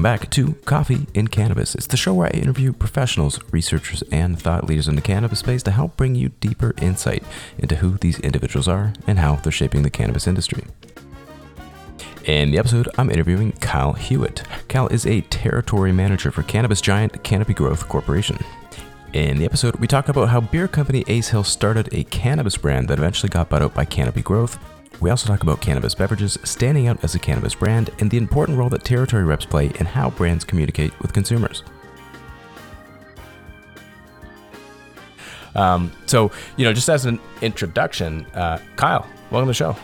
Welcome back to Coffee in Cannabis. It's the show where I interview professionals, researchers, and thought leaders in the cannabis space to help bring you deeper insight into who these individuals are and how they're shaping the cannabis industry. In the episode, I'm interviewing Kyle Hewitt. Kyle is a territory manager for cannabis giant Canopy Growth Corporation. In the episode, we talk about how beer company Ace Hill started a cannabis brand that eventually got bought out by Canopy Growth, we also talk about cannabis beverages standing out as a cannabis brand and the important role that territory reps play in how brands communicate with consumers. Um, so, you know, just as an introduction, uh, Kyle, welcome to the show.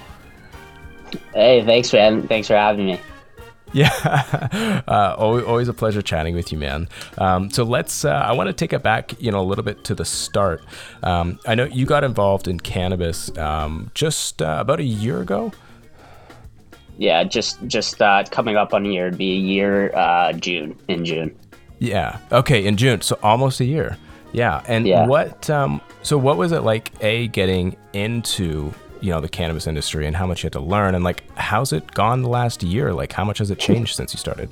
Hey, thanks, man. Thanks for having me. Yeah, uh, always, a pleasure chatting with you, man. Um, so let's. Uh, I want to take it back, you know, a little bit to the start. Um, I know you got involved in cannabis um, just uh, about a year ago. Yeah, just just uh, coming up on a year. It'd be a year uh, June in June. Yeah. Okay, in June. So almost a year. Yeah. And yeah. what? Um, so what was it like? A getting into you know the cannabis industry and how much you had to learn and like how's it gone the last year? Like how much has it changed since you started?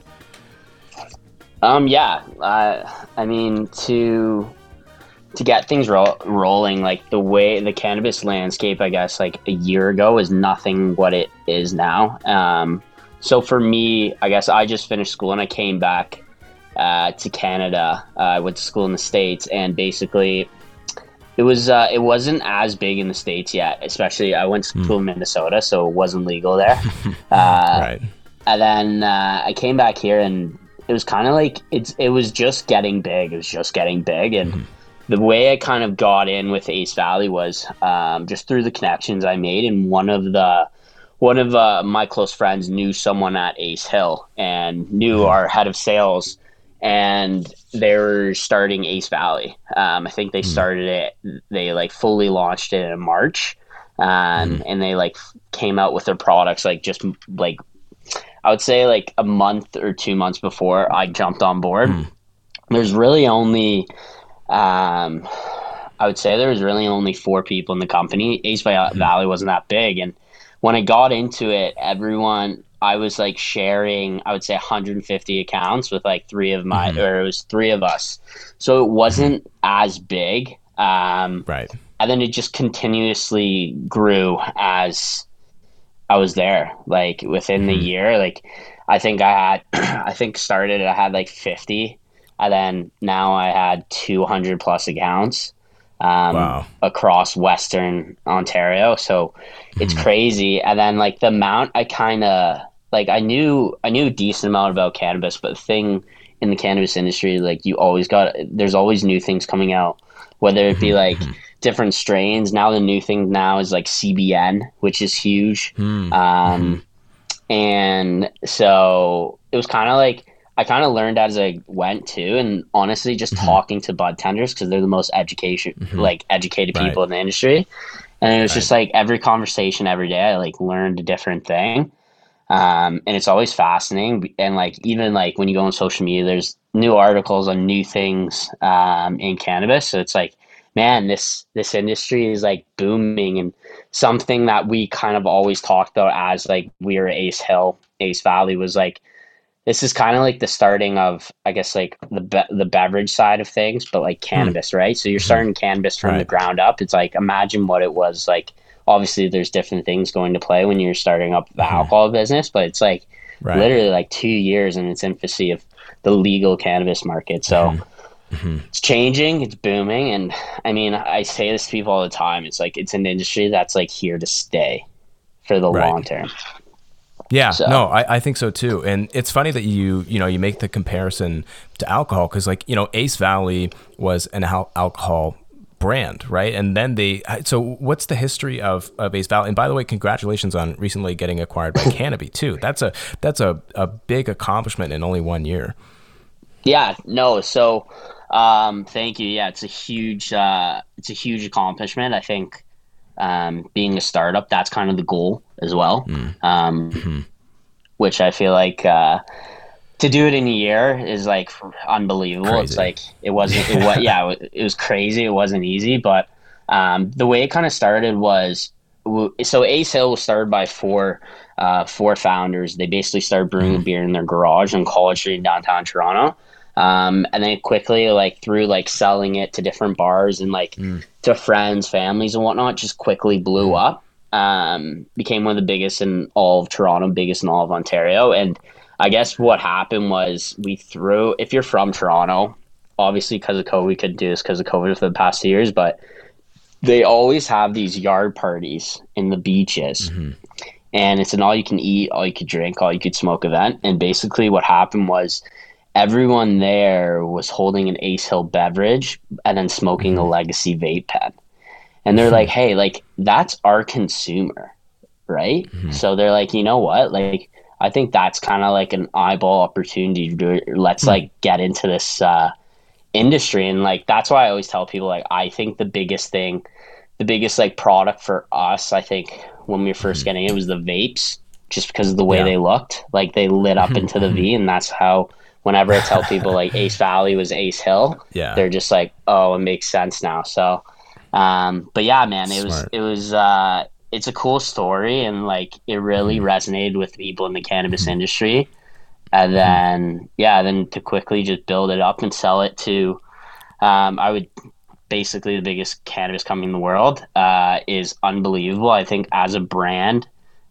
Um yeah uh, i mean to to get things ro- rolling like the way the cannabis landscape i guess like a year ago is nothing what it is now. Um so for me i guess i just finished school and i came back uh, to canada uh, i went to school in the states and basically it was uh, it wasn't as big in the states yet. Especially I went to school mm. in Minnesota, so it wasn't legal there. uh, right. And then uh, I came back here, and it was kind of like it's it was just getting big. It was just getting big, and. Mm. The way I kind of got in with Ace Valley was um, just through the connections I made, and one of the one of uh, my close friends knew someone at Ace Hill and knew hmm. our head of sales and they're starting Ace Valley. Um, I think they hmm. started it. They like fully launched it in March, um, mm. and they like came out with their products like just like I would say like a month or two months before I jumped on board. Mm. There's really only, um, I would say there was really only four people in the company. Ace mm. Valley wasn't that big, and when I got into it, everyone I was like sharing, I would say 150 accounts with like three of my, mm-hmm. or it was three of us. So it wasn't as big. Um, right. And then it just continuously grew as I was there. Like within mm-hmm. the year, like I think I had, I think started, I had like 50. And then now I had 200 plus accounts um, wow. across Western Ontario. So it's mm-hmm. crazy. And then like the amount I kind of like I knew I knew a decent amount about cannabis, but the thing in the cannabis industry, like you always got there's always new things coming out, whether it be like different strains. Now the new thing now is like CBN, which is huge. Mm-hmm. Um, and so it was kind of like I kind of learned as I went too, and honestly, just mm-hmm. talking to bud tenders because they're the most education, mm-hmm. like educated people right. in the industry, and it was right. just like every conversation every day, I like learned a different thing. Um, and it's always fascinating. And like even like when you go on social media, there's new articles on new things um, in cannabis. So it's like, man, this this industry is like booming, and something that we kind of always talked about as like we were Ace Hill, Ace Valley was like this is kind of like the starting of I guess like the be- the beverage side of things, but like hmm. cannabis, mm. right? So you're starting cannabis from right. the ground up. It's like imagine what it was like obviously there's different things going to play when you're starting up the mm-hmm. alcohol business, but it's like right. literally like two years in its infancy of the legal cannabis market. So mm-hmm. mm-hmm. it's changing, it's booming, and I mean I say this to people all the time. It's like it's an industry that's like here to stay for the right. long term. Yeah, so. no, I, I think so too. And it's funny that you, you know, you make the comparison to alcohol because, like, you know, Ace Valley was an al- alcohol brand, right? And then they. So, what's the history of, of Ace Valley? And by the way, congratulations on recently getting acquired by Canopy too. That's a that's a, a big accomplishment in only one year. Yeah. No. So, um, thank you. Yeah, it's a huge uh, it's a huge accomplishment. I think um, being a startup, that's kind of the goal as well. Mm. Um, mm-hmm. Which I feel like. Uh, to do it in a year is like unbelievable. Crazy. It's like it wasn't. It was, yeah, it was crazy. It wasn't easy, but um, the way it kind of started was so Ace Hill was started by four uh, four founders. They basically started brewing mm. beer in their garage on College Street in downtown Toronto. Um, and then quickly, like through like selling it to different bars and like mm. to friends, families, and whatnot, just quickly blew mm. up. Um, became one of the biggest in all of Toronto, biggest in all of Ontario. And I guess what happened was we threw. If you're from Toronto, obviously because of COVID, we couldn't do this because of COVID for the past two years, but they always have these yard parties in the beaches. Mm-hmm and it's an all you can eat, all you could drink, all you could smoke event. And basically, what happened was everyone there was holding an Ace Hill beverage and then smoking a mm-hmm. legacy vape pen. And they're like, hey, like, that's our consumer, right? Mm-hmm. So they're like, you know what? Like, I think that's kind of like an eyeball opportunity. To, do it. let's mm-hmm. like get into this uh, industry. And like, that's why I always tell people, like, I think the biggest thing, the biggest like product for us, I think when we were 1st mm-hmm. getting it was the vapes, just because of the way yeah. they looked. Like they lit up into the V, and that's how. Whenever I tell people like Ace Valley was Ace Hill, yeah, they're just like, oh, it makes sense now. So, um, but yeah, man, it Smart. was it was uh, it's a cool story, and like it really mm-hmm. resonated with people in the cannabis mm-hmm. industry. And mm-hmm. then yeah, then to quickly just build it up and sell it to um, I would basically the biggest cannabis company in the world, uh, is unbelievable. I think as a brand,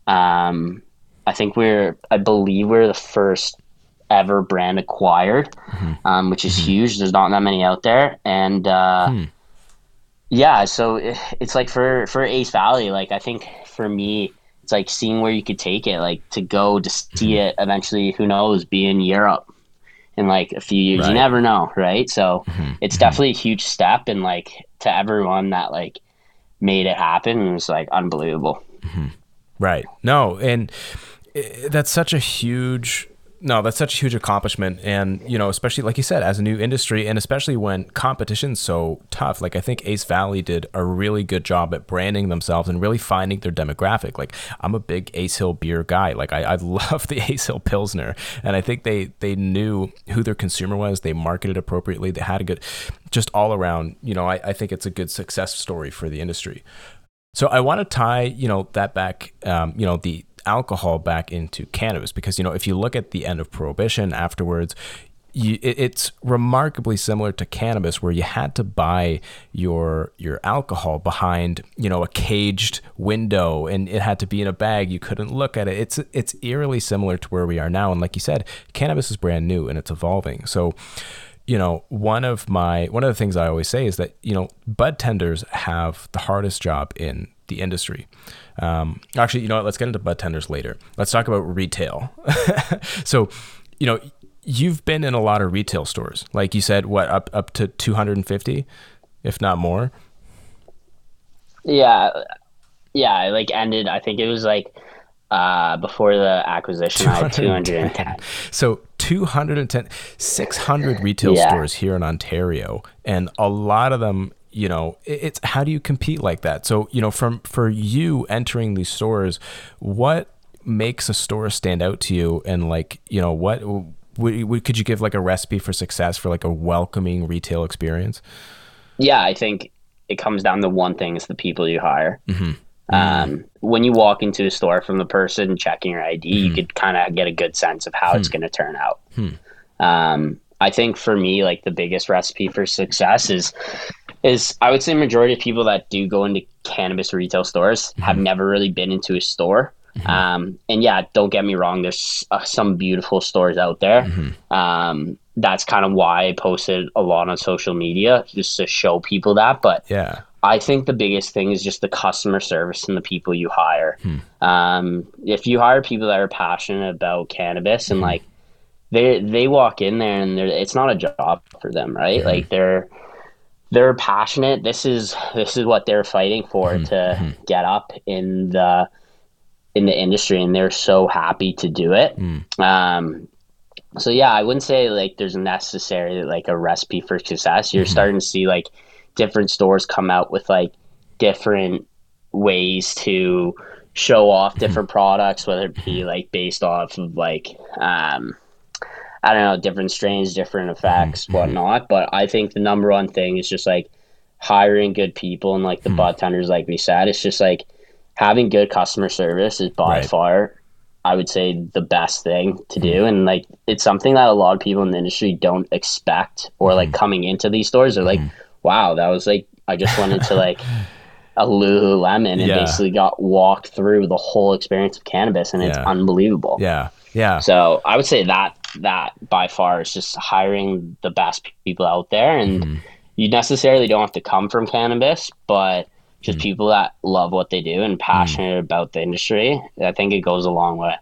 um, I think we're, I believe we're the first ever brand acquired, mm-hmm. um, which is mm-hmm. huge. There's not that many out there, and uh, hmm. yeah, so it, it's like for for Ace Valley, like I think for me, it's like seeing where you could take it, like to go to see mm-hmm. it eventually. Who knows? Be in Europe in like a few years. Right. You never know, right? So mm-hmm. it's mm-hmm. definitely a huge step, and like to everyone that like made it happen, it was like unbelievable. Mm-hmm. Right. No, and eh, that's such a huge no, that's such a huge accomplishment. And, you know, especially like you said, as a new industry, and especially when competition's so tough. Like, I think Ace Valley did a really good job at branding themselves and really finding their demographic. Like, I'm a big Ace Hill beer guy. Like, I, I love the Ace Hill Pilsner. And I think they, they knew who their consumer was. They marketed appropriately. They had a good, just all around, you know, I, I think it's a good success story for the industry. So I want to tie, you know, that back, um, you know, the alcohol back into cannabis. Because you know if you look at the end of prohibition afterwards you, it's remarkably similar to cannabis where you had to buy your your alcohol behind you know a caged window and it had to be in a bag. You couldn't look at it. It's it's eerily similar to where we are now. And like you said cannabis is brand new and it's evolving. So you know one of my one of the things i always say is that you know bud tenders have the hardest job in the industry um, actually, you know what? Let's get into bud tenders later. Let's talk about retail. so, you know, you've been in a lot of retail stores, like you said, what up up to 250, if not more. Yeah, yeah. I like ended. I think it was like uh, before the acquisition, 210. 210. So 210, 600 retail yeah. stores here in Ontario, and a lot of them you know it's how do you compete like that so you know from for you entering these stores what makes a store stand out to you and like you know what would, could you give like a recipe for success for like a welcoming retail experience yeah i think it comes down to one thing is the people you hire mm-hmm. Um, when you walk into a store from the person checking your id mm-hmm. you could kind of get a good sense of how mm-hmm. it's hmm. going to turn out hmm. um, i think for me like the biggest recipe for success is is I would say majority of people that do go into cannabis retail stores mm-hmm. have never really been into a store. Mm-hmm. Um, and yeah, don't get me wrong. There's uh, some beautiful stores out there. Mm-hmm. Um, that's kind of why I posted a lot on social media just to show people that. But yeah, I think the biggest thing is just the customer service and the people you hire. Hmm. Um, if you hire people that are passionate about cannabis and hmm. like they they walk in there and it's not a job for them, right? Mm-hmm. Like they're they're passionate. This is this is what they're fighting for mm-hmm. to mm-hmm. get up in the in the industry, and they're so happy to do it. Mm. Um, so yeah, I wouldn't say like there's necessarily like a recipe for success. You're mm-hmm. starting to see like different stores come out with like different ways to show off mm-hmm. different products, whether it be like based off of like um, I don't know, different strains, different effects, mm-hmm. whatnot. But I think the number one thing is just like hiring good people and like the mm-hmm. bud tenders, like we said, it's just like having good customer service is by Right. far I would say the best thing to do and like it's something that a lot of people in the industry don't expect or like coming into these stores they're like wow that was like I just went into like a Lululemon and Yeah. basically got walked through the whole experience of cannabis and it's unbelievable. Yeah. Yeah. So I would say that that by far is just hiring the best people out there, and Mm-hmm. you necessarily don't have to come from cannabis, but just Mm. people that love what they do and passionate about the industry. I think it goes a long way.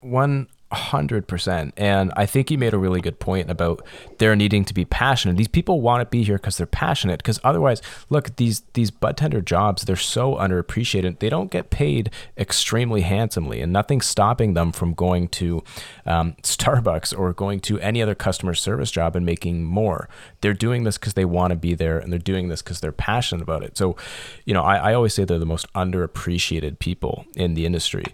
One hundred percent. And I think you made a really good point about there needing to be passionate. These people want to be here because they're passionate. Because otherwise, look, these these bud tender jobs, they're so underappreciated. They don't get paid extremely handsomely, and nothing's stopping them from going to um, Starbucks or going to any other customer service job and making more. They're doing this because they want to be there, and they're doing this because they're passionate about it. So, you know, I, I always say they're the most underappreciated people in the industry.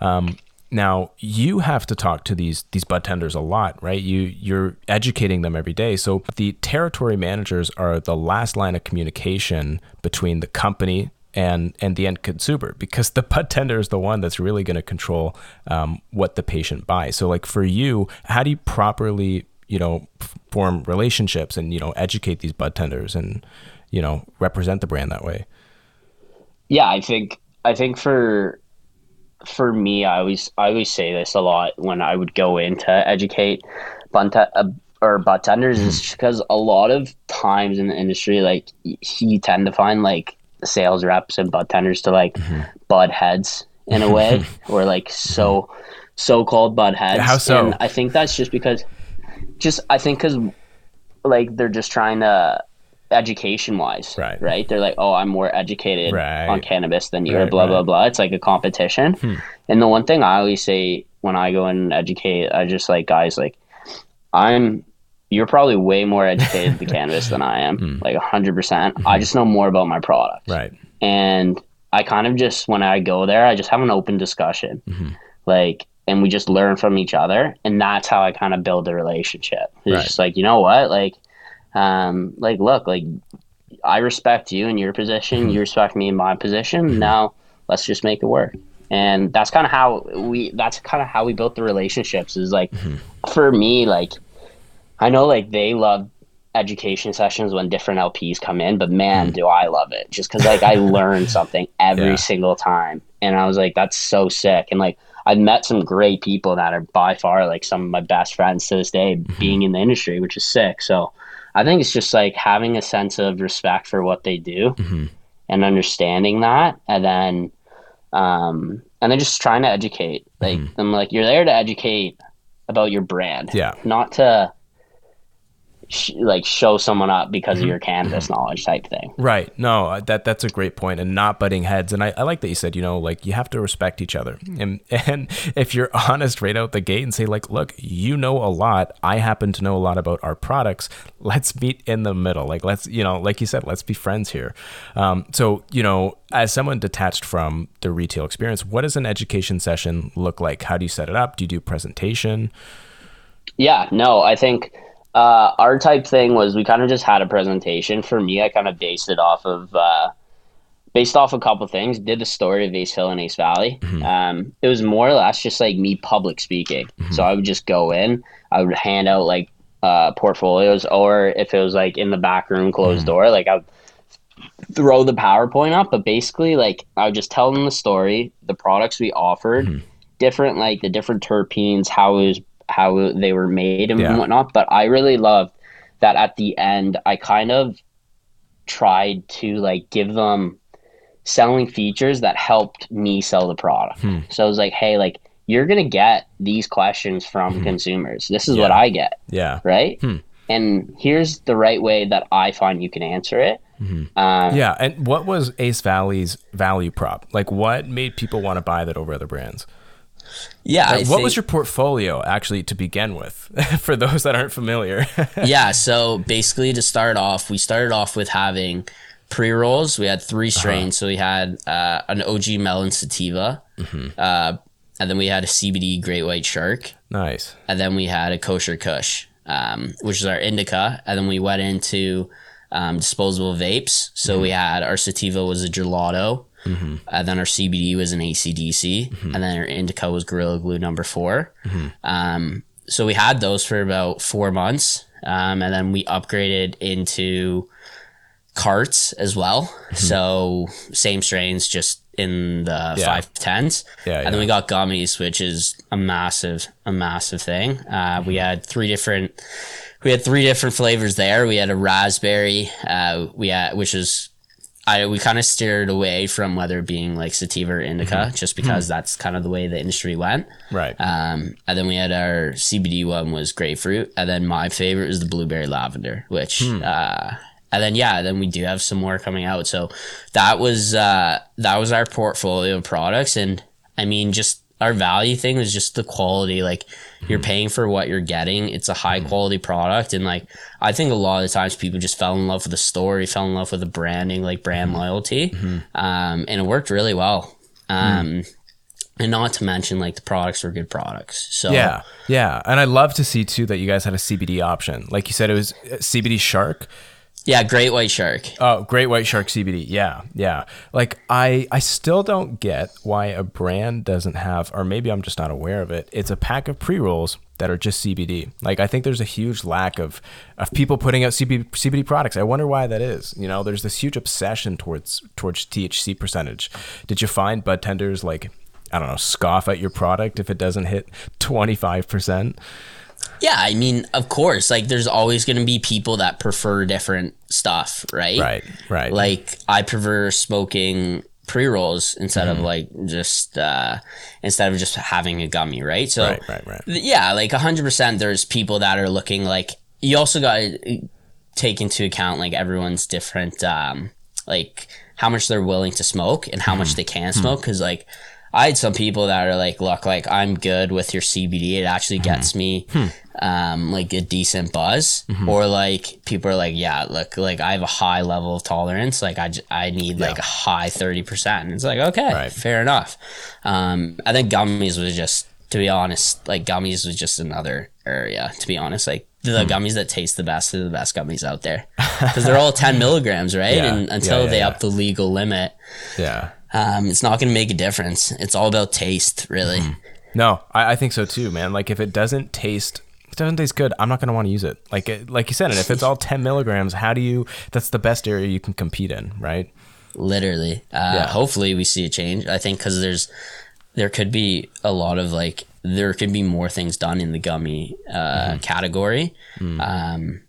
Um, now you have to talk to these these bud tenders a lot, right? You you're educating them every day. So the territory managers are the last line of communication between the company and and the end consumer because the bud tender is the one that's really going to control um, what the patient buys. So like for you, how do you properly you know form relationships and you know educate these bud tenders and you know represent the brand that way? Yeah, I think I think for for me, I always I always say this a lot when I would go in to educate bunt uh, or bud tenders is mm-hmm. because a lot of times in the industry, like you tend to find like sales reps and bud tenders to like mm-hmm. bud heads in a way, or like so mm-hmm. so called bud heads. How so? And I think that's just because, just I think because like they're just trying to education wise Right. right they're like oh i'm more educated Right. on cannabis than you or Right, blah blah right. blah it's like a competition hmm. and the one thing i always say when i go and educate i just like guys like i'm you're probably way more educated to cannabis than i am hmm. like 100% i hmm. just know more about my product Right. and I kind of just when I go there, I just have an open discussion, Mm-hmm. like, and we just learn from each other, and that's how I kind of build a relationship. It's just like you know what, like, um, like look, like I respect you in your position, Mm-hmm. you respect me in my position. Now let's just make it work. And that's kind of how we. That's kind of how we built the relationships. Is like, Mm-hmm. for me, like, I know like they love education sessions when different LPs come in, but man, do I love it just because like I learn something every Yeah. single time, and I was like, that's so sick, and like I've met some great people that are by far like some of my best friends to this day, being in the industry, which is sick. So I think it's just like having a sense of respect for what they do and understanding that, and then um, and then just trying to educate. Like I'm like you're there to educate about your brand, Yeah. not to sh- like show someone up because of your cannabis knowledge type thing. Right. No, uh, that that's a great point, and not butting heads. And I, I like that you said, you know, like you have to respect each other, and and if you're honest right out the gate and say, like, look, you know a lot, I happen to know a lot about our products. Let's meet in the middle. Like, let's, you know, like you said, let's be friends here. Um, so, you know, as someone detached from the retail experience, what does an education session look like? How do you set it up? Do you do presentation? Yeah, no, I think uh, our type thing was we kind of just had a presentation. For me, I kind of based it off of uh, based off a couple things. Did the story of Ace Hill and Ace Valley. Um, it was more or less just like me public speaking. So I would just go in, I would hand out like uh, portfolios, or if it was like in the back room, closed door, like I would throw the PowerPoint up. But basically, like I would just tell them the story, the products we offered, different like the different terpenes, how it was how they were made and Yeah. whatnot. But I really loved that at the end, I kind of tried to like give them selling features that helped me sell the product. Hmm. So I was like, hey, like you're gonna get these questions from consumers. This is what I get, Yeah. right? Hmm. And here's the right way that I find you can answer it. Um, Yeah. And what was Ace Valley's value prop? Like, what made people want to buy that over other brands? Yeah. What think, was your portfolio actually to begin with for those that aren't familiar yeah. So basically, to start off, we started off with having pre rolls. We had three Uh-huh. strains. So we had uh, an OG melon sativa, Mm-hmm. uh, and then we had a CBD great white shark, nice and then we had a kosher kush, um, which is our indica, and then we went into um, disposable vapes. So we had our sativa was a gelato. And then our CBD was an ACDC, and then our indica was Gorilla Glue number 4 Um, so we had those for about four months, um, and then we upgraded into carts as well. So same strains, just in the Yeah. five tens. Yeah, And yeah. then we got gummies, which is a massive, a massive thing. Uh, we had three different, we had three different flavors there. We had a raspberry, uh, we had, which is, I, we kind of steered away from whether it being like sativa or indica, just because that's kind of the way the industry went. Right. Um, and then we had our CBD one was grapefruit, and then my favorite is the blueberry lavender, which, uh, and then yeah, then we do have some more coming out. So that was uh, that was our portfolio of products, and I mean, just our value thing was just the quality. Like you're paying for what you're getting. It's a high quality product, and like I think a lot of the times people just fell in love with the story, fell in love with the branding, like brand loyalty, um, and it worked really well. Um, and not to mention like the products were good products. So Yeah, yeah, and I love to see too that you guys had a CBD option. Like you said, it was uh, CBD Shark. Yeah, great white shark. Oh, Great White Shark CBD. Yeah, yeah. Like I, I still don't get why a brand doesn't have, or maybe I'm just not aware of it. It's a pack of pre rolls that are just CBD. Like I think there's a huge lack of of people putting out CBD, CBD products. I wonder why that is. You know, there's this huge obsession towards towards THC percentage. Did you find bud tenders like? I don't know, scoff at your product if it doesn't hit 25%. Yeah, I mean, of course, like there's always going to be people that prefer different stuff, right? Right, right. Like I prefer smoking pre rolls instead Mm-hmm. of like just uh instead of just having a gummy, right? So Right, right, right. yeah, like 100% there's people that are looking like you also got to take into account like everyone's different um like how much they're willing to smoke and how much they can smoke cuz like I had some people that are like, look, like I'm good with your CBD. It actually gets me um, like a decent buzz. Or like people are like, yeah, look, like I have a high level of tolerance. Like I, j- I need like a high 30%. And it's like, okay, Right. fair enough. Um, I think gummies was just, to be honest, like gummies was just another area, to be honest. Like the gummies that taste the best are the best gummies out there because they're all 10 milligrams, right? Yeah. And Yeah, until yeah, they yeah. up the legal limit, Yeah. Um, it's not going to make a difference. It's all about taste, really. No, I, I think so too, man. Like if it doesn't taste, it doesn't taste good. I'm not going to want to use it. Like it, like you said, and if it's all 10 milligrams, how do you? That's the best area you can compete in, right? Literally. Uh, Yeah. Hopefully, we see a change. I think because there's there could be a lot of like there could be more things done in the gummy uh, category. Um,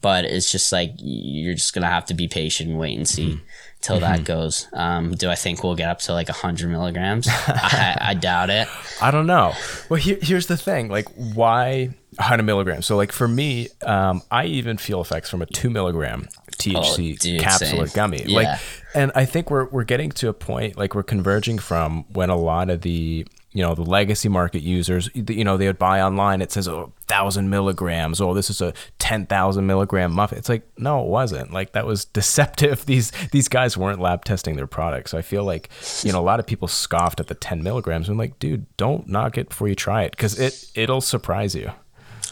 but it's just like you're just gonna have to be patient and wait and see till that goes. Um, do I think we'll get up to like hundred milligrams? I, I doubt it. I don't know. Well, here, here's the thing. Like, why 100 milligrams? So, like for me, um, I even feel effects from a two milligram THC Oh, dude, capsule or gummy. Yeah. Like, and I think we're we're getting to a point like we're converging from when a lot of the you know the legacy market users you know they would buy online it says oh thousand milligrams oh this is a 10,000 milligram muffin. It's like no it wasn't. Like that was deceptive. These these guys weren't lab testing their products. So I feel like you know a lot of people scoffed at the 10 milligrams I'm like dude don't knock it before you try it because it it'll surprise you.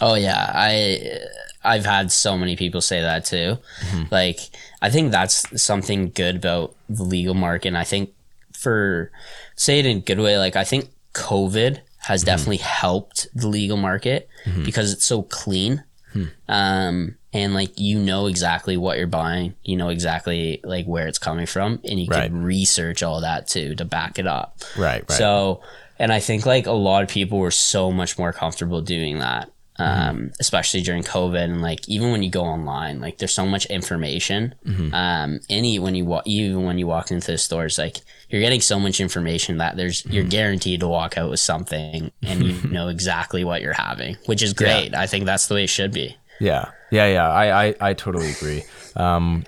Oh yeah, I I've had so many people say that too. Mm-hmm. Like I think that's something good about the legal market. And I think for say it in a good way, like I think COVID has mm-hmm. definitely helped the legal market mm-hmm. because it's so clean. Hmm. Um, and like you know exactly what you're buying, you know exactly like where it's coming from, and you Right. can research all that too to back it up. right right. So, and I think like a lot of people were so much more comfortable doing that, um, especially during COVID. And like even when you go online, like there's so much information. Um, any when you walk, even when you walk into the stores, like you're getting so much information that there's you're guaranteed to walk out with something, and you know exactly what you're having, which is great. I think that's the way it should be. Yeah, yeah, yeah. I, I, I totally agree. Um,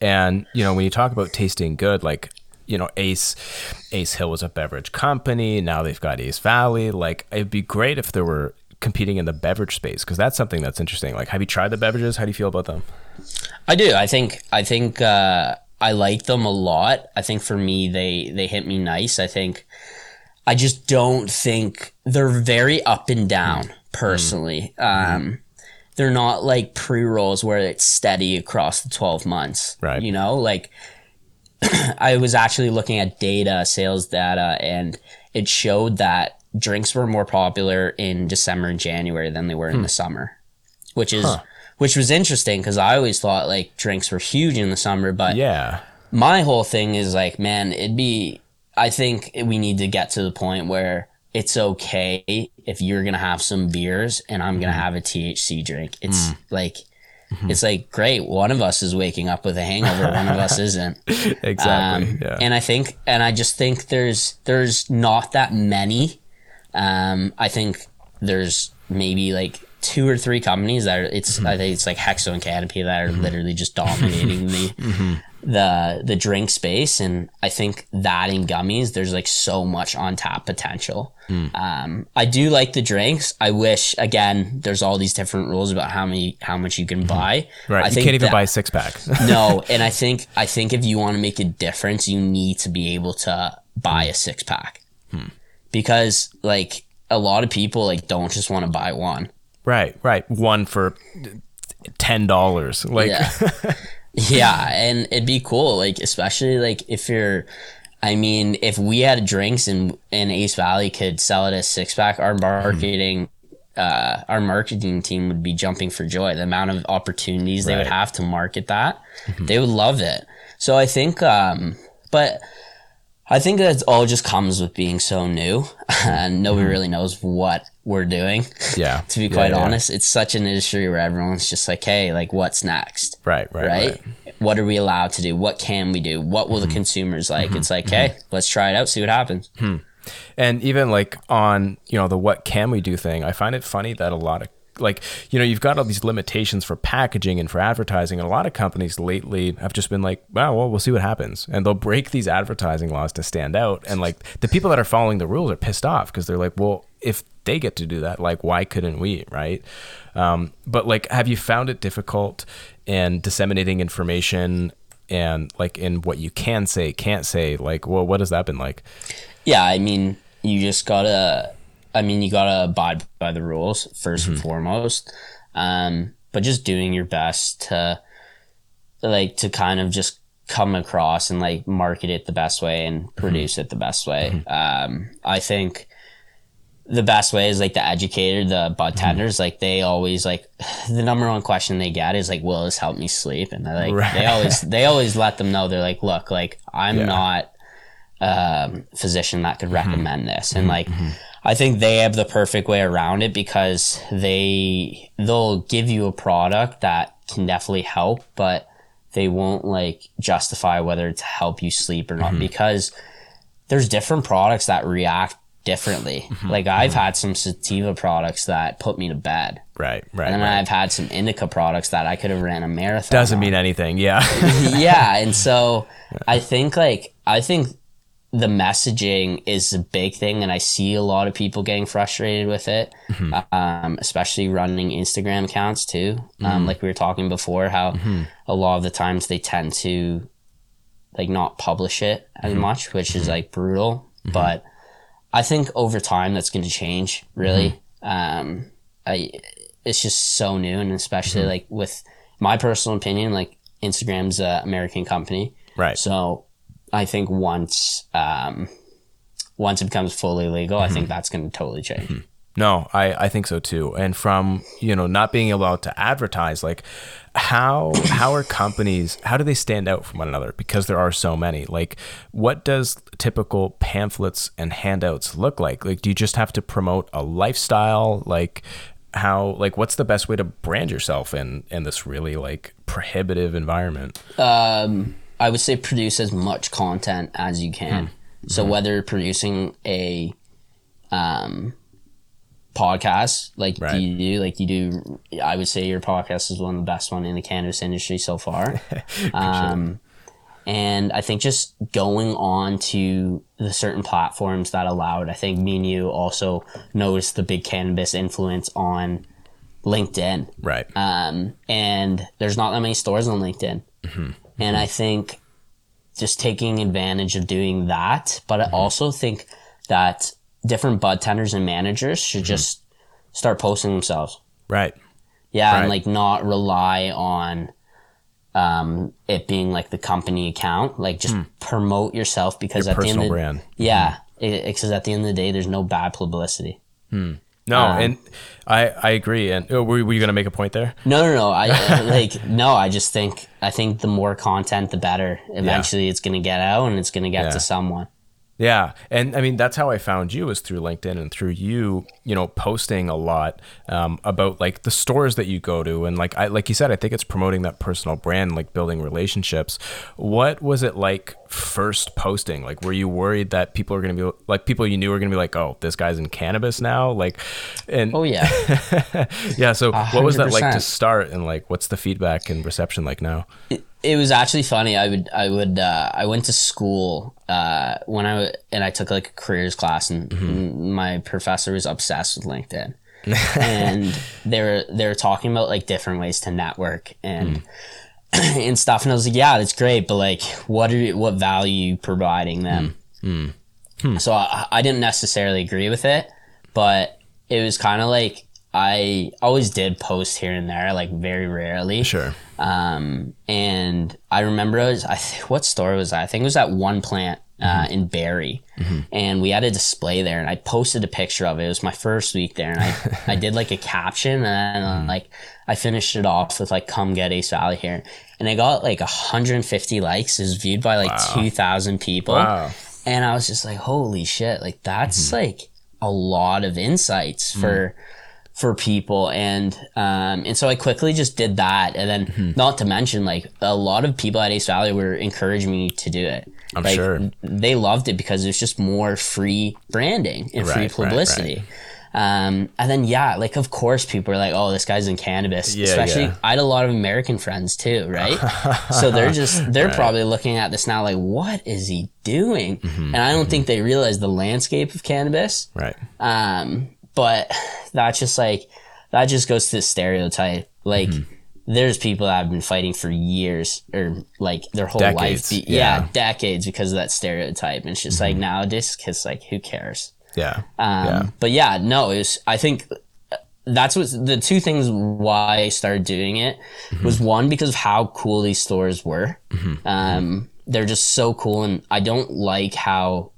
and you know, when you talk about tasting good, like you know, Ace, Ace Hill was a beverage company. Now they've got Ace Valley. Like, it'd be great if there were competing in the beverage space because that's something that's interesting. Like, have you tried the beverages? How do you feel about them? I do. I think. I think. Uh, I like them a lot. I think for me, they they hit me nice. I think. I just don't think they're very up and down. Personally, um, they're not like pre rolls where it's steady across the twelve months. Right. You know, like I was actually looking at data, sales data, and it showed that drinks were more popular in December and January than they were in the hmm. summer, which is which was interesting because I always thought like drinks were huge in the summer, but Yeah. my whole thing is like, man, it'd be. I think we need to get to the point where it's okay if you're gonna have some beers and I'm gonna hmm. have a THC drink. It's hmm. like. It's like great. One of us is waking up with a hangover. One of us isn't. Exactly. Um, yeah. And I think, and I just think there's there's not that many. Um, I think there's maybe like two or three companies that are. It's mm-hmm. I think it's like Hexo and Canopy that are mm-hmm. literally just dominating the mm-hmm. the the drink space. And I think that in gummies, there's like so much on tap potential. Mm. Um, I do like the drinks. I wish again, there's all these different rules about how many how much you can buy. right. I you can't even that- buy a six pack. no, and I think I think if you want to make a difference, you need to be able to buy a six pack because like a lot of people like don't just want to buy one. right. Right. One for ten dollars. Like. Yeah, yeah, and it'd be cool, like especially like if you're. I mean, if we had drinks and and Ace Valley could sell it as six pack, our marketing. Uh, our marketing team would be jumping for joy. The amount of opportunities they would have to market that, they would love it. So I think, um, but I think that all just comes with being so new, and nobody mm-hmm. really knows what we're doing. Yeah. to be quite yeah. honest, it's such an industry where everyone's just like, "Hey, like, what's next?" Right. Right. Right? Right. What are we allowed to do? What can we do? What will the mm-hmm. consumers like? Mm-hmm. It's like, hey, let's try it out, see what happens. Hmm. And even like on, you know, the what can we do thing, I find it funny that a lot of like, you know, you've got all these limitations for packaging and for advertising, and a lot of companies lately have just been like, wow, well, we'll see what happens. And they'll break these advertising laws to stand out. And like the people that are following the rules are pissed off because they're like, well, if they get to do that, like, why couldn't we? Right. Um, but like, have you found it difficult in disseminating information and like in what you can say, can't say? Like, well, what has that been like? Yeah, I mean, you just gotta. I mean, you gotta abide by the rules 1st and mm-hmm. foremost. Um, but just doing your best to, like, to kind of just come across and like market it the best way and mm-hmm. produce it the best way. Mm-hmm. Um, I think the best way is like the educator, the bud tenders, like they always like the number one question they get is like, "Will this help me sleep?" And they're like, Right. they always they always let them know they're like, "Look, like I'm Yeah. not um, physician that could recommend this," and like. I think they have the perfect way around it because they they'll give you a product that can definitely help, but they won't like justify whether to help you sleep or not mm-hmm. because there's different products that react differently. Mm-hmm. Like I've mm-hmm. had some sativa products that put me to bed. Right. Right. And then right. I've had some indica products that I could have ran a marathon. doesn't on. mean anything. Yeah. yeah, and so I think like I think the messaging is a big thing, and I see a lot of people getting frustrated with it, mm-hmm. um, especially running Instagram accounts too. Um, mm-hmm. like we were talking before, how mm-hmm. a lot of the times they tend to like not publish it as much, which is like brutal. But I think over time that's going to change. Really, um, I it's just so new, and especially like with my personal opinion, like Instagram's a American company, right. so I think once um, once it becomes fully legal, I think that's going to totally change. No, I, I think so too. And from, you know, not being allowed to advertise, like how how are companies how do they stand out from one another? Because there are so many. Like what does typical pamphlets and handouts look like? Like do you just have to promote a lifestyle? Like how like what's the best way to brand yourself in in this really like prohibitive environment? Um, I would say produce as much content as you can. So whether producing a um, podcast like Right. you do, like you do, I would say your podcast is one of the best one in the cannabis industry so far. um, and I think just going on to the certain platforms that allowed. I think me and you also noticed the big cannabis influence on LinkedIn. Right. Um, and there's not that many stores on LinkedIn. And I mm-hmm. think just taking advantage of doing that, but I mm-hmm. also think that different bud tenders and managers should mm-hmm. just start posting themselves. Right. Yeah, Right. and like not rely on um, it being like the company account, like just hmm. promote yourself because Hmm. Your at the end personal of brand. yeah, because at the end of the day, there's no bad publicity. Hmm. No, Um, and I I agree. And oh, were, were you gonna make a point there? No, no, no. I like no. I just think I think the more content, the better. Eventually, it's gonna get out and it's gonna get Yeah. to someone. Yeah, and I mean that's how I found you was through LinkedIn and through you, you know, posting a lot um, about like the stores that you go to, and like I like you said, I think it's promoting that personal brand, like building relationships. What was it like first posting? Like, were you worried that people are going to be like people you knew were going to be like, oh, this guy's in cannabis now, like, and Oh yeah. yeah. So what was that like to start, and like what's the feedback and reception like now? it was actually funny. I would, I would, uh, I went to school uh, when I w- and I took like a careers class, and Mm-hmm. my professor was obsessed with LinkedIn, and they were they were talking about like different ways to network and Mm. and stuff, and I was like, yeah, that's great, but like, what are you, what value are you providing them? Mm. So I, I didn't necessarily agree with it, but it was kind of like I always did post here and there, like very rarely. Sure. Um, and I remember I was, I th- what store was that? I think it was at one plant uh, mm-hmm. in Barrie, mm-hmm. and we had a display there, and I posted a picture of it. It was my first week there, and I, I did like a caption, and then, uh, mm. like I finished it off with like "Come get Ace Valley here," and I got like 150 likes. It was viewed by like 2,000 people, Wow. and I was just like, "Holy shit!" Like that's mm-hmm. like a lot of insights for for people and um and so I quickly just did that and then Hmm. not to mention like a lot of people at Ace Valley were encouraging me to do it. I'm like, sure. they loved it because it was just more free branding and Right, free right, publicity. Um, and then yeah, like of course people are like, oh, this guy's in cannabis. Yeah, Especially yeah. I had a lot of American friends too, right? so they're just they're probably looking at this now like, what is he doing? Mm-hmm, And I don't think they realize the landscape of cannabis. Right. Um, but that's just like that just goes to the stereotype. Like Mm-hmm. there's people that have been fighting for years or like their whole Decades, life. Be, yeah. yeah. decades because of that stereotype. And it's just like nowadays, kids like who cares? Yeah. Um, Yeah. But yeah, no, it was. I think that's what the two things why I started doing it was one because of how cool these stores were. Um, they're just so cool, and I don't like how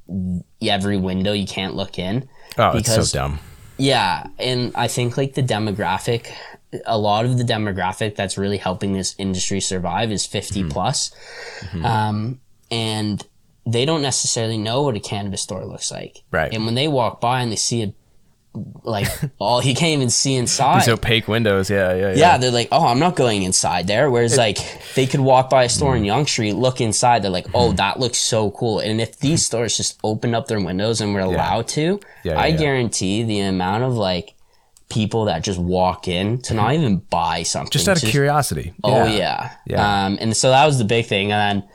every window you can't look in. Oh, it's so dumb. Yeah, and I think like the demographic, a lot of the demographic that's really helping this industry survive is 50 Mm-hmm. plus. Um, and they don't necessarily know what a cannabis store looks like. Right. And when they walk by and they see it, like all he can't even see inside. These opaque windows. Yeah. Yeah. Yeah. yeah, they're like, oh, I'm not going inside there. Whereas, like, they could walk by a store in Yonge Street, look inside, they're like, Mm-hmm. oh, that looks so cool. And if these stores just opened up their windows and were allowed to, Yeah, I yeah, yeah. guarantee the amount of like people that just walk in to not even buy something, Mm-hmm. Just out of curiosity. Oh yeah. Yeah. Um, and so that was the big thing, and then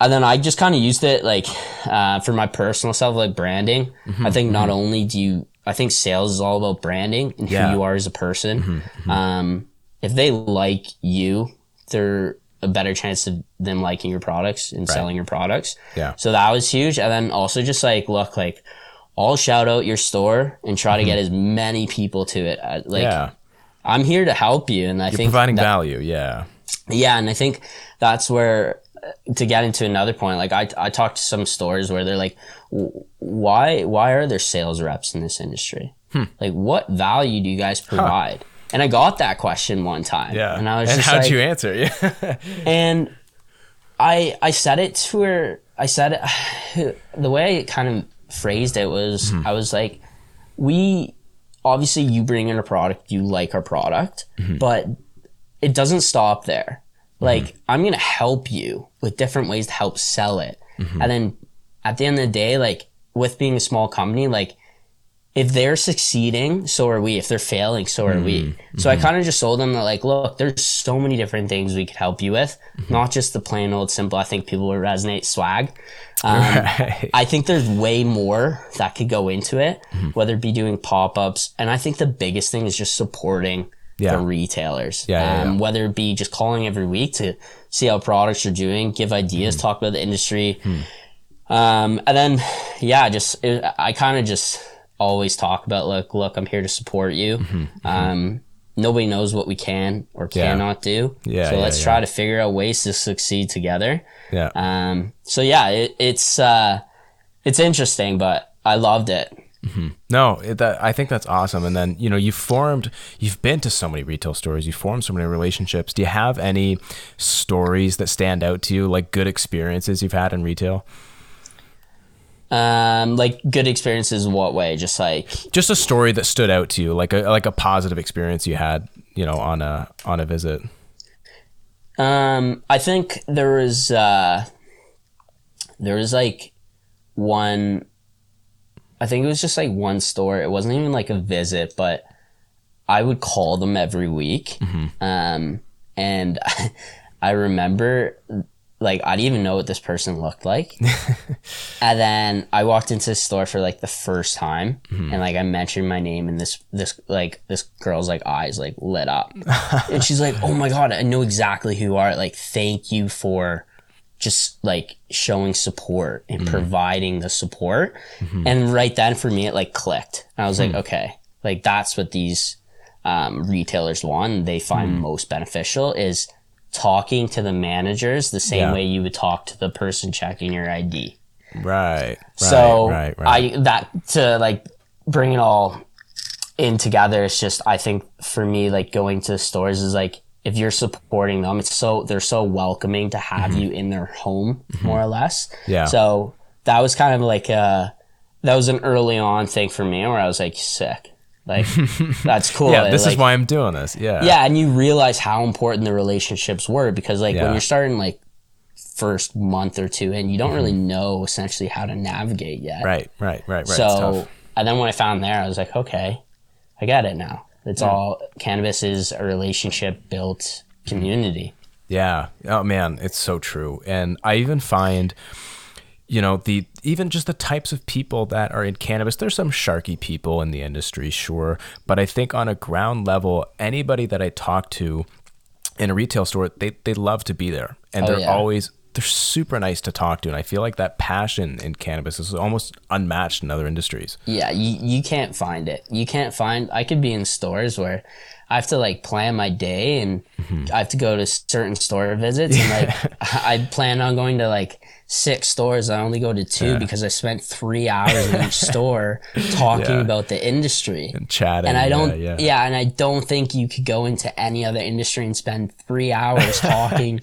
and then I just kind of used it like uh, for my personal self, like branding. Mm-hmm, I think not only do you, I think sales is all about branding and Yeah. Mm-hmm, who you are as a person. Um, if they like you, they're a better chance of them liking your products and selling your products. Yeah. So that was huge, and then also just like look like. I'll shout out your store and try to get as many people to it. Uh, Like Mm-hmm. yeah. I'm here to help you, and I You're think providing that- value. Yeah. yeah, and I think that's where to get into another point. Like I, I talked to some stores where they're like, why, why are there sales reps in this industry? Hmm. Like, what value do you guys provide? And I got that question one time. Yeah. and I was and just how'd like, you answer? Yeah. and I, I said it to her. I said it the way I kind of phrased it was, Mm-hmm. I was like, we obviously you bring in a product, you like our product, Mm-hmm. but it doesn't stop there. Like Mm-hmm. I'm gonna help you with different ways to help sell it, Mm-hmm. and then at the end of the day, like with being a small company, like if they're succeeding, so are we. If they're failing, so are we. Mm-hmm. So I kind of just told them that, like, look, there's so many different things we could help you with, Mm-hmm. not just the plain old simple. I think people will resonate swag. Um, Right. I think there's way more that could go into it, Mm-hmm. whether it be doing pop ups. And I think the biggest thing is just supporting Yeah. the retailers. Yeah, yeah, um, yeah. Whether it be just calling every week to see how products are doing, give ideas, Mm-hmm. talk about the industry. Hmm. Um, and then, yeah, just, it, I kind of just always talk about, like, look, I'm here to support you. Mm-hmm. Um, nobody knows what we can or cannot do. Yeah, So let's try to figure out ways to succeed together. Yeah. Um, so yeah, it, it's uh, it's interesting, but I loved it. No, it, that, I think that's awesome. And then, you know, you've formed, you've been to so many retail stores, you've formed so many relationships. Do you have any stories that stand out to you, like good experiences you've had in retail? Um, like good experiences in what way? Just like Just a story that stood out to you, like a like a positive experience you had, you know, on a on a visit. Um, I think there was uh, there was like one. I think it was just like one store. It wasn't even like a visit, but I would call them every week. Um, and I remember like I didn't even know what this person looked like. and then I walked into the store for like the first time and like I mentioned my name and this this like this girl's like eyes like lit up. and she's like, "Oh my god, I know exactly who you are. Like thank you for just like showing support and mm-hmm. providing the support." Mm-hmm. And right then for me it like clicked. I was like, mm. "Okay, like that's what these um, retailers want they find mm. most beneficial is talking to the managers the same Yeah. way you would talk to the person checking your ID. Right. right so right, right. I that to like bring it all in together. It's just I think for me like going to stores is like if you're supporting them, it's so they're so welcoming to have you in their home more or less. Mm-hmm. Yeah. So that was kind of like a that was an early on thing for me where I was like sick. Like that's cool. yeah, this Like, is why I'm doing this. Yeah. yeah, and you realize how important the relationships were because like Yeah. when you're starting like first month or two and you don't really Mm-hmm. know essentially how to navigate yet. Right, right, right, right. So and then when I found there I was like, okay, I got it now. It's all cannabis is a relationship built community. Yeah. Oh man, it's so true. And I even find you know, the even just the types of people that are in cannabis, there's some sharky people in the industry, sure, but I think on a ground level, anybody that I talk to in a retail store, they they love to be there. And Oh, they're yeah. always they're super nice to talk to and I feel like that passion in cannabis is almost unmatched in other industries. Yeah, you, you can't find it. You can't find. I could be in stores where I have to like plan my day and mm-hmm. I have to go to certain store visits and like I plan on going to like six stores. I only go to two because I spent three hours in each store talking Yeah. about the industry. And chatting. And I don't, yeah, yeah, yeah. and I don't think you could go into any other industry and spend three hours talking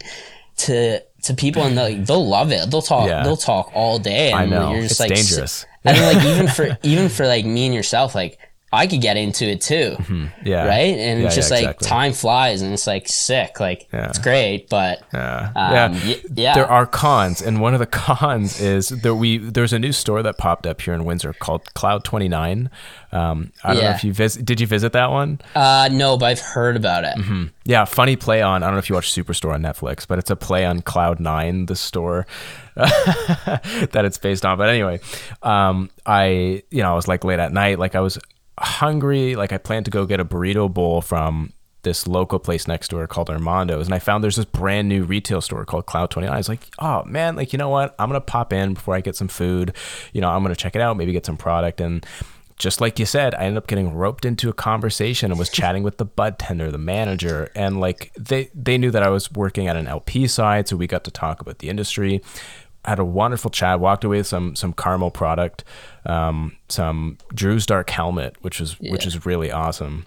to to people, and they'll, they'll love it. They'll talk, Yeah. they'll talk all day, and I know. you're just It's like dangerous. and then, like even for even for like me and yourself, like I could get into it too, Yeah. right? And Yeah, it's just yeah, like exactly. time flies, and it's like sick. Like Yeah. it's great, but Yeah. um, yeah. y- yeah, There are cons, and one of the cons is that we there's a new store that popped up here in Windsor called Cloud Twenty Nine. Um, I don't know if you visit. Did you visit that one? uh, no, but I've heard about it. Yeah, funny play on. I don't know if you watch Superstore on Netflix, but it's a play on Cloud Nine, the store that it's based on. But anyway, um, I you know I was like late at night, like I was hungry, like I planned to go get a burrito bowl from this local place next door called Armando's, and I found there's this brand new retail store called Cloud Twenty Nine. I was like, oh man, like you know what? I'm gonna pop in before I get some food. You know, I'm gonna check it out, maybe get some product and just like you said, I ended up getting roped into a conversation and was chatting with the bud tender, the manager, and like they they knew that I was working at an LP side, so we got to talk about the industry. Had a wonderful chat. Walked away with some some caramel product, um, some Drew's Dark Helmet, which was which is really awesome.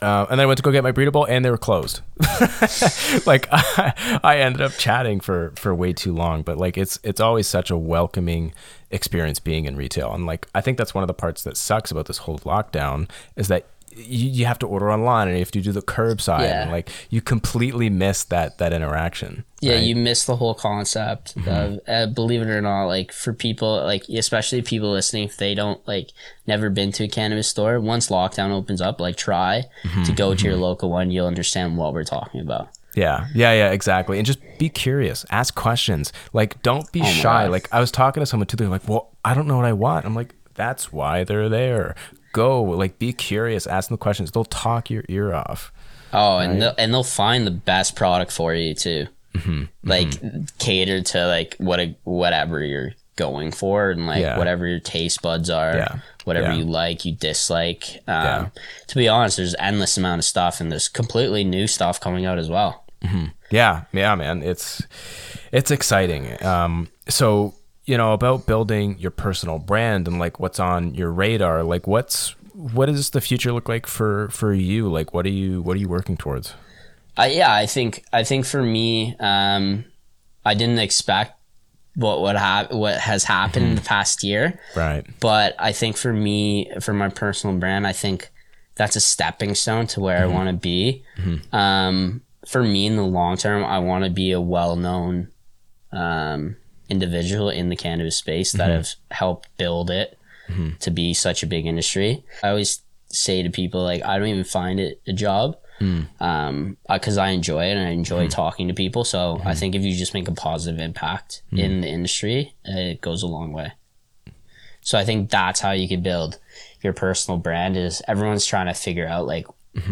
Uh, and then I went to go get my burrito bowl, and they were closed. like I, I ended up chatting for for way too long, but like it's it's always such a welcoming experience being in retail, and like I think that's one of the parts that sucks about this whole lockdown is that you, you have to order online and you have to do the curbside, Yeah. like you completely miss that that interaction. Yeah, right? you miss the whole concept mm-hmm. of uh, believe it or not. Like for people, like especially people listening, if they don't like never been to a cannabis store, once lockdown opens up, like try mm-hmm, to go to your mm-hmm. local one. You'll understand what we're talking about. Yeah, yeah, yeah, exactly. And just be curious, ask questions. Like, don't be oh my shy. Like, I was talking to someone too. They're like, "Well, I don't know what I want." I'm like, "That's why they're there. Go, like, be curious, ask them questions. They'll talk your ear off." Oh, and they'll, and they'll find the best product for you too, like cater to like what whatever you're going for and like Yeah. whatever your taste buds are. Yeah. whatever Yeah. you like, you dislike. Um. To be honest, there's endless amount of stuff, and there's completely new stuff coming out as well. Yeah, yeah, man. It's it's exciting. Um, so you know about building your personal brand and like what's on your radar. Like what's what does the future look like for for you? Like what are you what are you working towards? Uh, yeah, I think I think for me, um, I didn't expect what would hap- what has happened in the past year. Right. but I think for me, for my personal brand, I think that's a stepping stone to where I want to be. Um, for me, in the long term, I want to be a well-known um, individual in the cannabis space that mm-hmm. have helped build it mm-hmm. to be such a big industry. I always say to people like, I don't even find it a job. Mm. Um, uh, because I enjoy it and I enjoy mm-hmm. talking to people. So I think if you just make a positive impact in the industry, it goes a long way. So I think that's how you can build your personal brand is everyone's trying to figure out like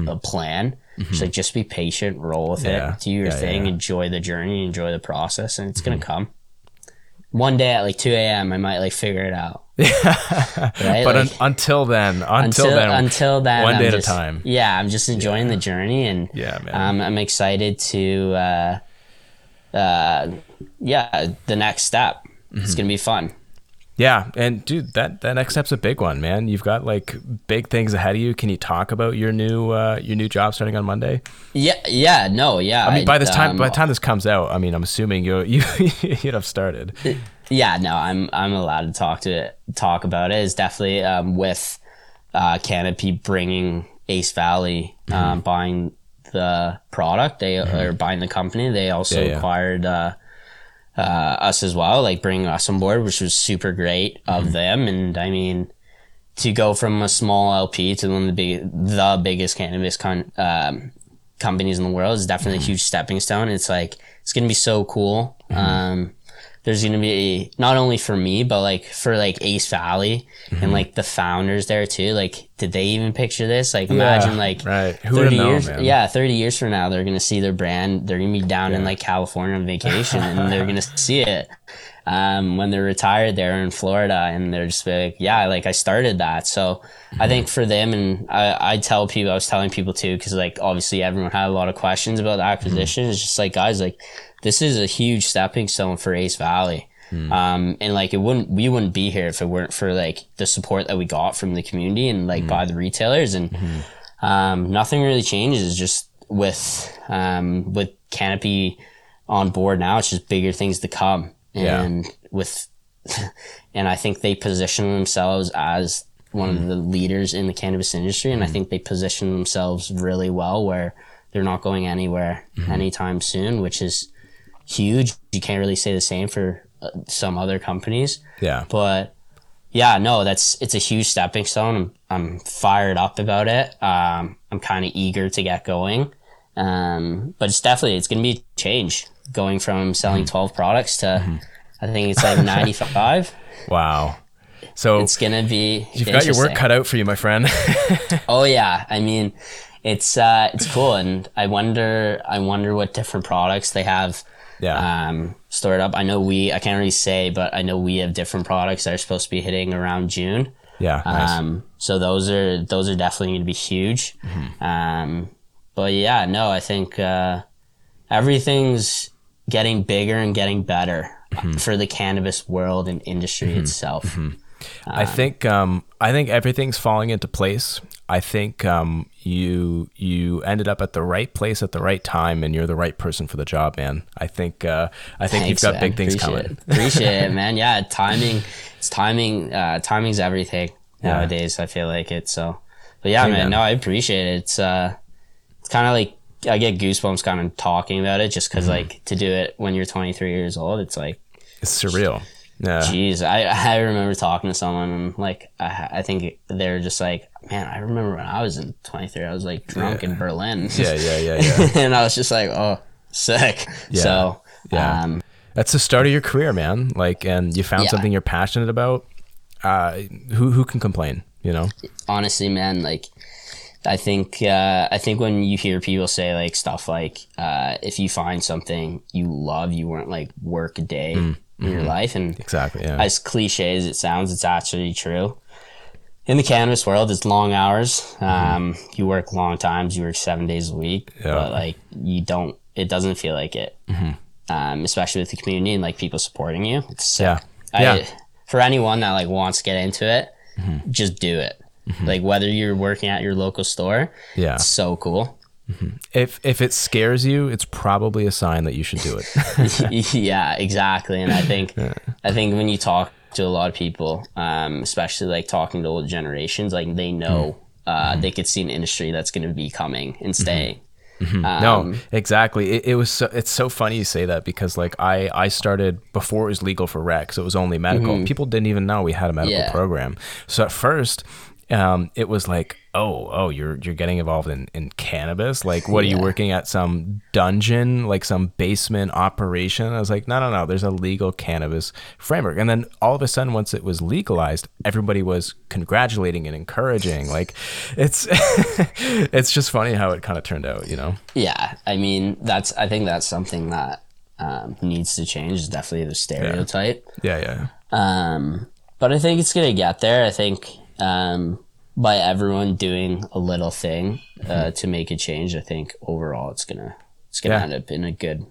a plan. So like just be patient, roll with Yeah. it, do your Yeah, thing, yeah. enjoy the journey, enjoy the process, and it's gonna come. One day at like two AM I might like figure it out. right? But un- until then, until, until then, until then one I'm day at a time. Yeah, I'm just enjoying the journey and Yeah, man. um, I'm excited to uh, uh, yeah, the next step. Mm-hmm. It's gonna be fun. Yeah, and dude, that that next step's a big one, man. You've got like big things ahead of you. Can you talk about your new uh, your new job starting on Monday? Yeah, yeah, no, yeah. I mean, by this time, um, by the time this comes out, I mean, I'm assuming you you you'd have started. yeah, no, I'm I'm allowed to talk to it, talk about it. It's definitely um, with uh, Canopy bringing Ace Valley, Mm-hmm. um, buying the product, they are buying the company. They also Yeah, yeah. acquired uh, uh, us as well, like bringing us on board, which was super great of Mm-hmm. them. And I mean, to go from a small LP to one of the big, the biggest cannabis con- um, companies in the world is definitely Mm-hmm. a huge stepping stone. It's like it's gonna be so cool. Um, there's gonna be not only for me, but like for like Ace Valley Mm-hmm. and like the founders there too. Like, did they even picture this? Like, imagine like right. Who would've thirty known, years, man? yeah, thirty years from now, they're gonna see their brand. They're gonna be down in like California on vacation, and they're gonna see it um, when they're retired there in Florida, and they're just like, yeah, like I started that. So I think for them, and I, I tell people, I was telling people too, because like obviously everyone had a lot of questions about the acquisition. It's just like guys, like this is a huge stepping stone for Ace Valley. Um, and like it wouldn't, we wouldn't be here if it weren't for like the support that we got from the community and like by the retailers and, um, nothing really changes just with, um, with Canopy on board now. It's just bigger things to come. Yeah. And with, and I think they position themselves as one of the leaders in the cannabis industry. And I think they position themselves really well where they're not going anywhere anytime soon, which is huge. You can't really say the same for uh, some other companies, Yeah. but yeah, no, that's it's a huge stepping stone. I'm I'm fired up about it. Um, I'm kind of eager to get going. Um, but it's definitely it's gonna be a change going from selling 12 products to I think it's like 95. Wow. So It's gonna be. you've got your work cut out for you, my friend. Oh yeah, I mean, it's uh, it's cool, and I wonder, I wonder what different products they have yeah. um, stored up. I know we, I can't really say, but I know we have different products that are supposed to be hitting around June. yeah. Nice. Um, so those are those are definitely going to be huge. Um, but yeah, no, I think uh, everything's getting bigger and getting better for the cannabis world and industry itself. I think um, I think everything's falling into place. I think um, you you ended up at the right place at the right time, and you're the right person for the job, man. I think uh, I think Thanks, you've got man. big things Appreciate coming. It. Appreciate it, man. Yeah, timing. It's timing. Uh, timing's everything nowadays. I feel like it. So, but yeah, Hey, man, man. No, I appreciate it. It's uh, it's kind of like I get goosebumps kind of talking about it, just because Mm-hmm. like to do it when you're 23 years old, it's like, It's surreal. Yeah. Jeez, I I remember talking to someone and like I I think they're just like, man, I remember when I was in 23, I was like drunk in Berlin. Yeah, yeah, yeah, yeah. and I was just like, oh, sick. Yeah. So. Yeah. Um, That's the start of your career, man. Like, and you found Yeah. something you're passionate about. Uh, who who can complain? You know? honestly, man, like I think uh, I think when you hear people say like stuff like uh, if you find something you love, you weren't like work a day in your life, and Exactly. Yeah. as cliche as it sounds, it's actually true. In the cannabis world, it's long hours. Um, you work long times. You work seven days a week, Yeah. but like you don't. It doesn't feel like it. Um, especially with the community and like people supporting you. It's. Yeah. I, Yeah. For anyone that like wants to get into it, just do it. Like whether you're working at your local store, Yeah. it's so cool. If if it scares you, it's probably a sign that you should do it. yeah, exactly. And I think I think when you talk to a lot of people, um, especially like talking to old generations, like they know mm-hmm. uh, mm-hmm. they could see an industry that's going to be coming and mm-hmm. staying. Um, no, exactly. It, it was so, it's so funny you say that because like I I started before it was legal for rec, so it was only medical. People didn't even know we had a medical Yeah. program. So at first, um, it was like, oh, oh, you're you're getting involved in, in cannabis. Like, what are you working at? Some dungeon, like some basement operation? I was like, no, no, no. There's a legal cannabis framework. And then all of a sudden, once it was legalized, everybody was congratulating and encouraging. Like, it's it's just funny how it kind of turned out, you know. Yeah, I mean that's I think that's something that um, needs to change. Is definitely the stereotype. Yeah, yeah. Um, but I think it's gonna get there. I think um, by everyone doing a little thing uh, to make a change, I think overall it's gonna it's gonna Yeah. end up in a good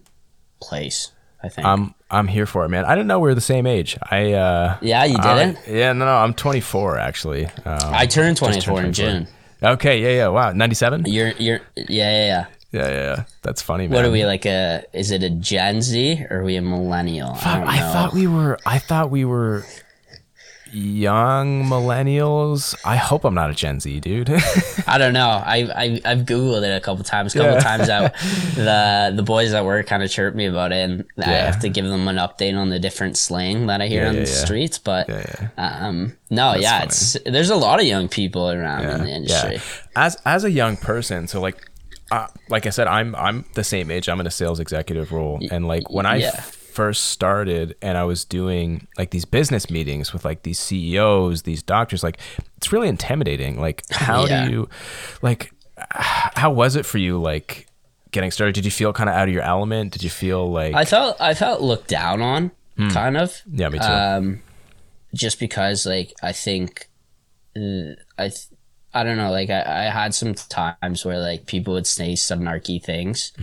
place. I think. I'm I'm here for it, man. I didn't know we were the same age. I uh yeah, you didn't. yeah, no, no, I'm 24 actually. Um, I turned just 24 in 24. June. Okay, yeah, yeah. Wow, 97? Yeah, You're you're yeah yeah yeah. yeah, yeah. That's funny, man. What are we like a? Is it a Gen Z or are we a millennial? I don't know. I thought we were I thought we were young millennials. I hope I'm not a Gen Z, dude. I don't know. I, I I've googled it a couple times. A couple Yeah. times out, the the boys at work kind of chirp me about it, and I have to give them an update on the different slang that I hear Yeah, on yeah, the yeah. streets. But yeah, um, no, yeah, it's there's a lot of young people around in the industry. As as a young person, so like uh, like I said, I'm I'm the same age. I'm in a sales executive role, and like when I yeah. First started, and I was doing like these business meetings with like these CEOs, these doctors, like it's really intimidating. Like how Yeah. do you, like, how was it for you? Like getting started, did you feel kind of out of your element? Did you feel like I felt I felt looked down on, kind of. Hmm. yeah, me too. Um, just because like I think uh, I th- I don't know like I, I had some times where like people would say some narky things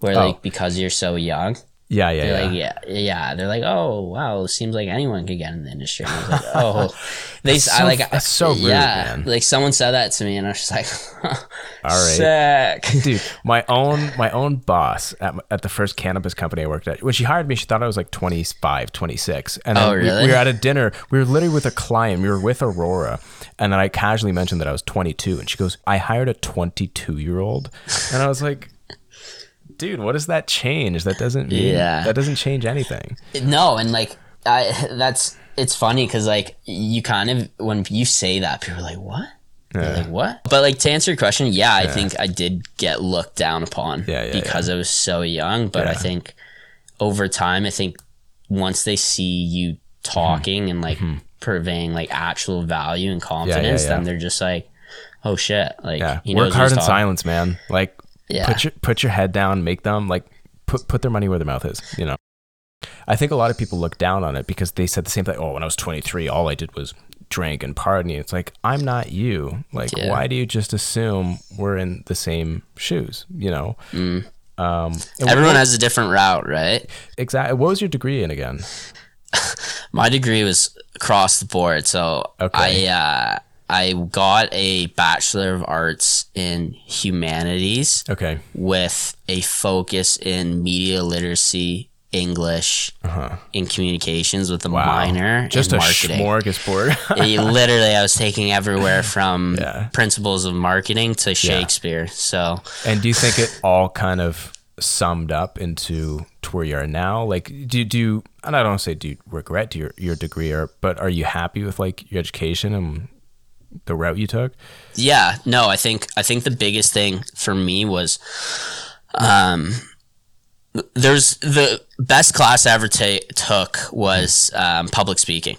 where Oh. like because you're so young yeah, yeah, they're yeah. like yeah yeah they're like oh wow seems like anyone could get in the industry and I was like oh they That's I so- like that's so rude, yeah man. like someone said that to me and I was just like All right. sick dude my own my own boss at, at the first cannabis company i worked at when she hired me she thought i was like 25 26 and then Oh, we- really? we, were at a dinner we were literally with a client we were with aurora and then i casually mentioned that i was 22 and she goes i hired a 22 year old and i was like dude what does that change that doesn't mean Yeah. that doesn't change anything No, and like I that's it's funny because like you kind of when you say that people are like what. They're like what? But like to answer your question, yeah, I think I did get looked down upon Yeah, yeah, because I was so young. But I think over time, I think once they see you talking and like mm-hmm. purveying like actual value and confidence, yeah. then they're just like, oh shit, like yeah work hard in talking- silence man like Yeah. put your put your head down make them like put put their money where their mouth is you know i think a lot of people look down on it because they said the same thing oh when i was 23 all i did was drink and party it's like i'm not you like Yeah. why do you just assume we're in the same shoes you know Mm. um Everyone what, has a different route, right? exactly what was your degree in again My degree was across the board, so Okay. I uh, I got a bachelor of arts in humanities okay with a focus in media literacy, English, in communications with a Uh-huh. wow minor just in a marketing. smorgasbord It- literally, I was taking everywhere from Yeah. principles of marketing to Shakespeare. So And do you think it all kind of summed up into to where you are now? Like, do do you, and I don't say do you regret your your degree, or but are you happy with like your education and the route you took? Yeah, no, I think I think the biggest thing for me was um there's the best class I ever ta- took was um, public speaking.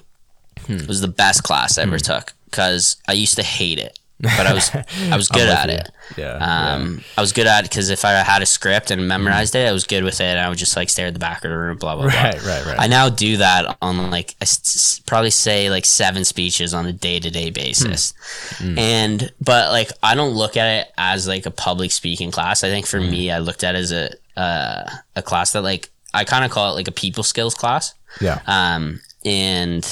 It was the best class I ever took because I used to hate it. But I was I was good at you. it. Yeah, Um, I was good at it because if I had a script and memorized it, I was good with it. And I would just like stare at the back of the room, blah blah blah. Right, right, right. I now do that on like I s- probably say like seven speeches on a day to day basis, Hmm. and but like I don't look at it as like a public speaking class. I think for Hmm. me, I looked at it as a uh, a class that like I kind of call it like a people skills class yeah. um, and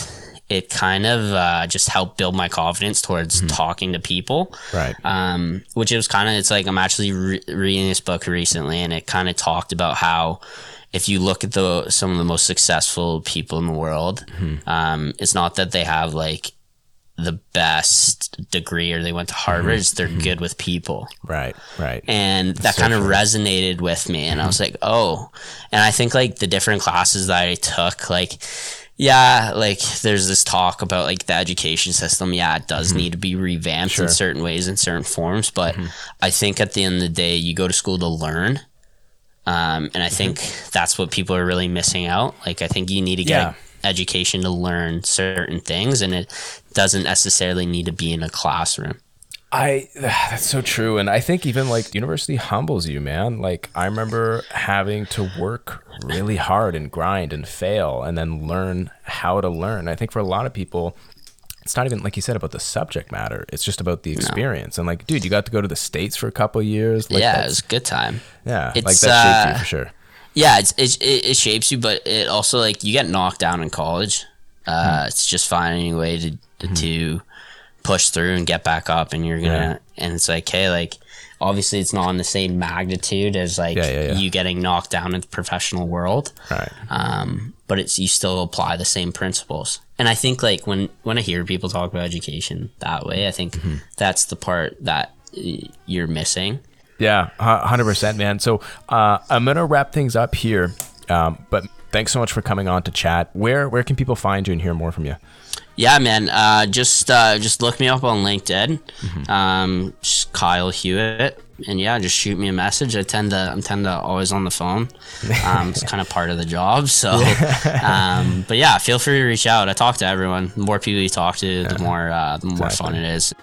it kind of uh, just helped build my confidence towards Mm-hmm. talking to people. Right. Um, which it was kind of it's like I'm actually re- reading this book recently, and it kind of talked about how if you look at the some of the most successful people in the world, Mm-hmm. um, it's not that they have like the best degree or they went to Harvard; it's they're good with people Right. Right. and that so kind of resonated with me and i was like oh and i think like the different classes that i took like yeah like there's this talk about like the education system. Yeah it does mm-hmm. need to be revamped Sure. in certain ways in certain forms but mm-hmm. i think at the end of the day you go to school to learn um, and i mm-hmm. think that's what people are really missing out. Like i think you need to get Yeah. education to learn certain things and it doesn't necessarily need to be in a classroom I that's so true, and I think even like university humbles you, man. Like I remember having to work really hard and grind and fail, and then learn how to learn. I think for a lot of people, it's not even like you said about the subject matter. It's just about the experience. And like, dude, you got to go to the states for a couple of years. Like, yeah it that's- was a good time yeah, like it's, that shaped uh, you for sure. Yeah, it's, it, it shapes you, but it also like you get knocked down in college. Uh, Hmm. It's just finding a way to to push through and get back up, and you're gonna. And it's like, hey, like obviously it's not on the same magnitude as like Yeah, yeah, yeah. you getting knocked down in the professional world. Right. Um, but it's you still apply the same principles. And I think like when when I hear people talk about education that way, I think Mm-hmm. that's the part that you're missing. Yeah, hundred percent, man. So uh, I'm gonna wrap things up here, um, but thanks so much for coming on to chat. Where where can people find you and hear more from you? Yeah, man. Uh, just uh, just look me up on LinkedIn, Mm-hmm. um, Kyle Hewitt, and yeah, just shoot me a message. I tend to I'm tend to always on the phone. Um, it's kind of part of the job. So, um, but yeah, feel free to reach out. I talk to everyone. The more people you talk to, the more uh, the more fun it is.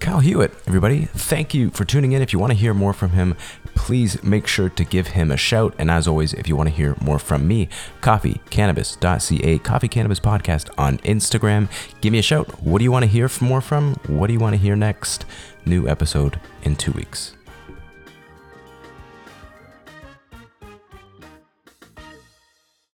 Kyle Hewitt, everybody, thank you for tuning in. If you want to hear more from him, please make sure to give him a shout. And as always, if you want to hear more from me, coffeecannabis.ca, Coffee Cannabis Podcast on Instagram. Give me a shout. What do you want to hear more from? What do you want to hear next? New episode in two weeks.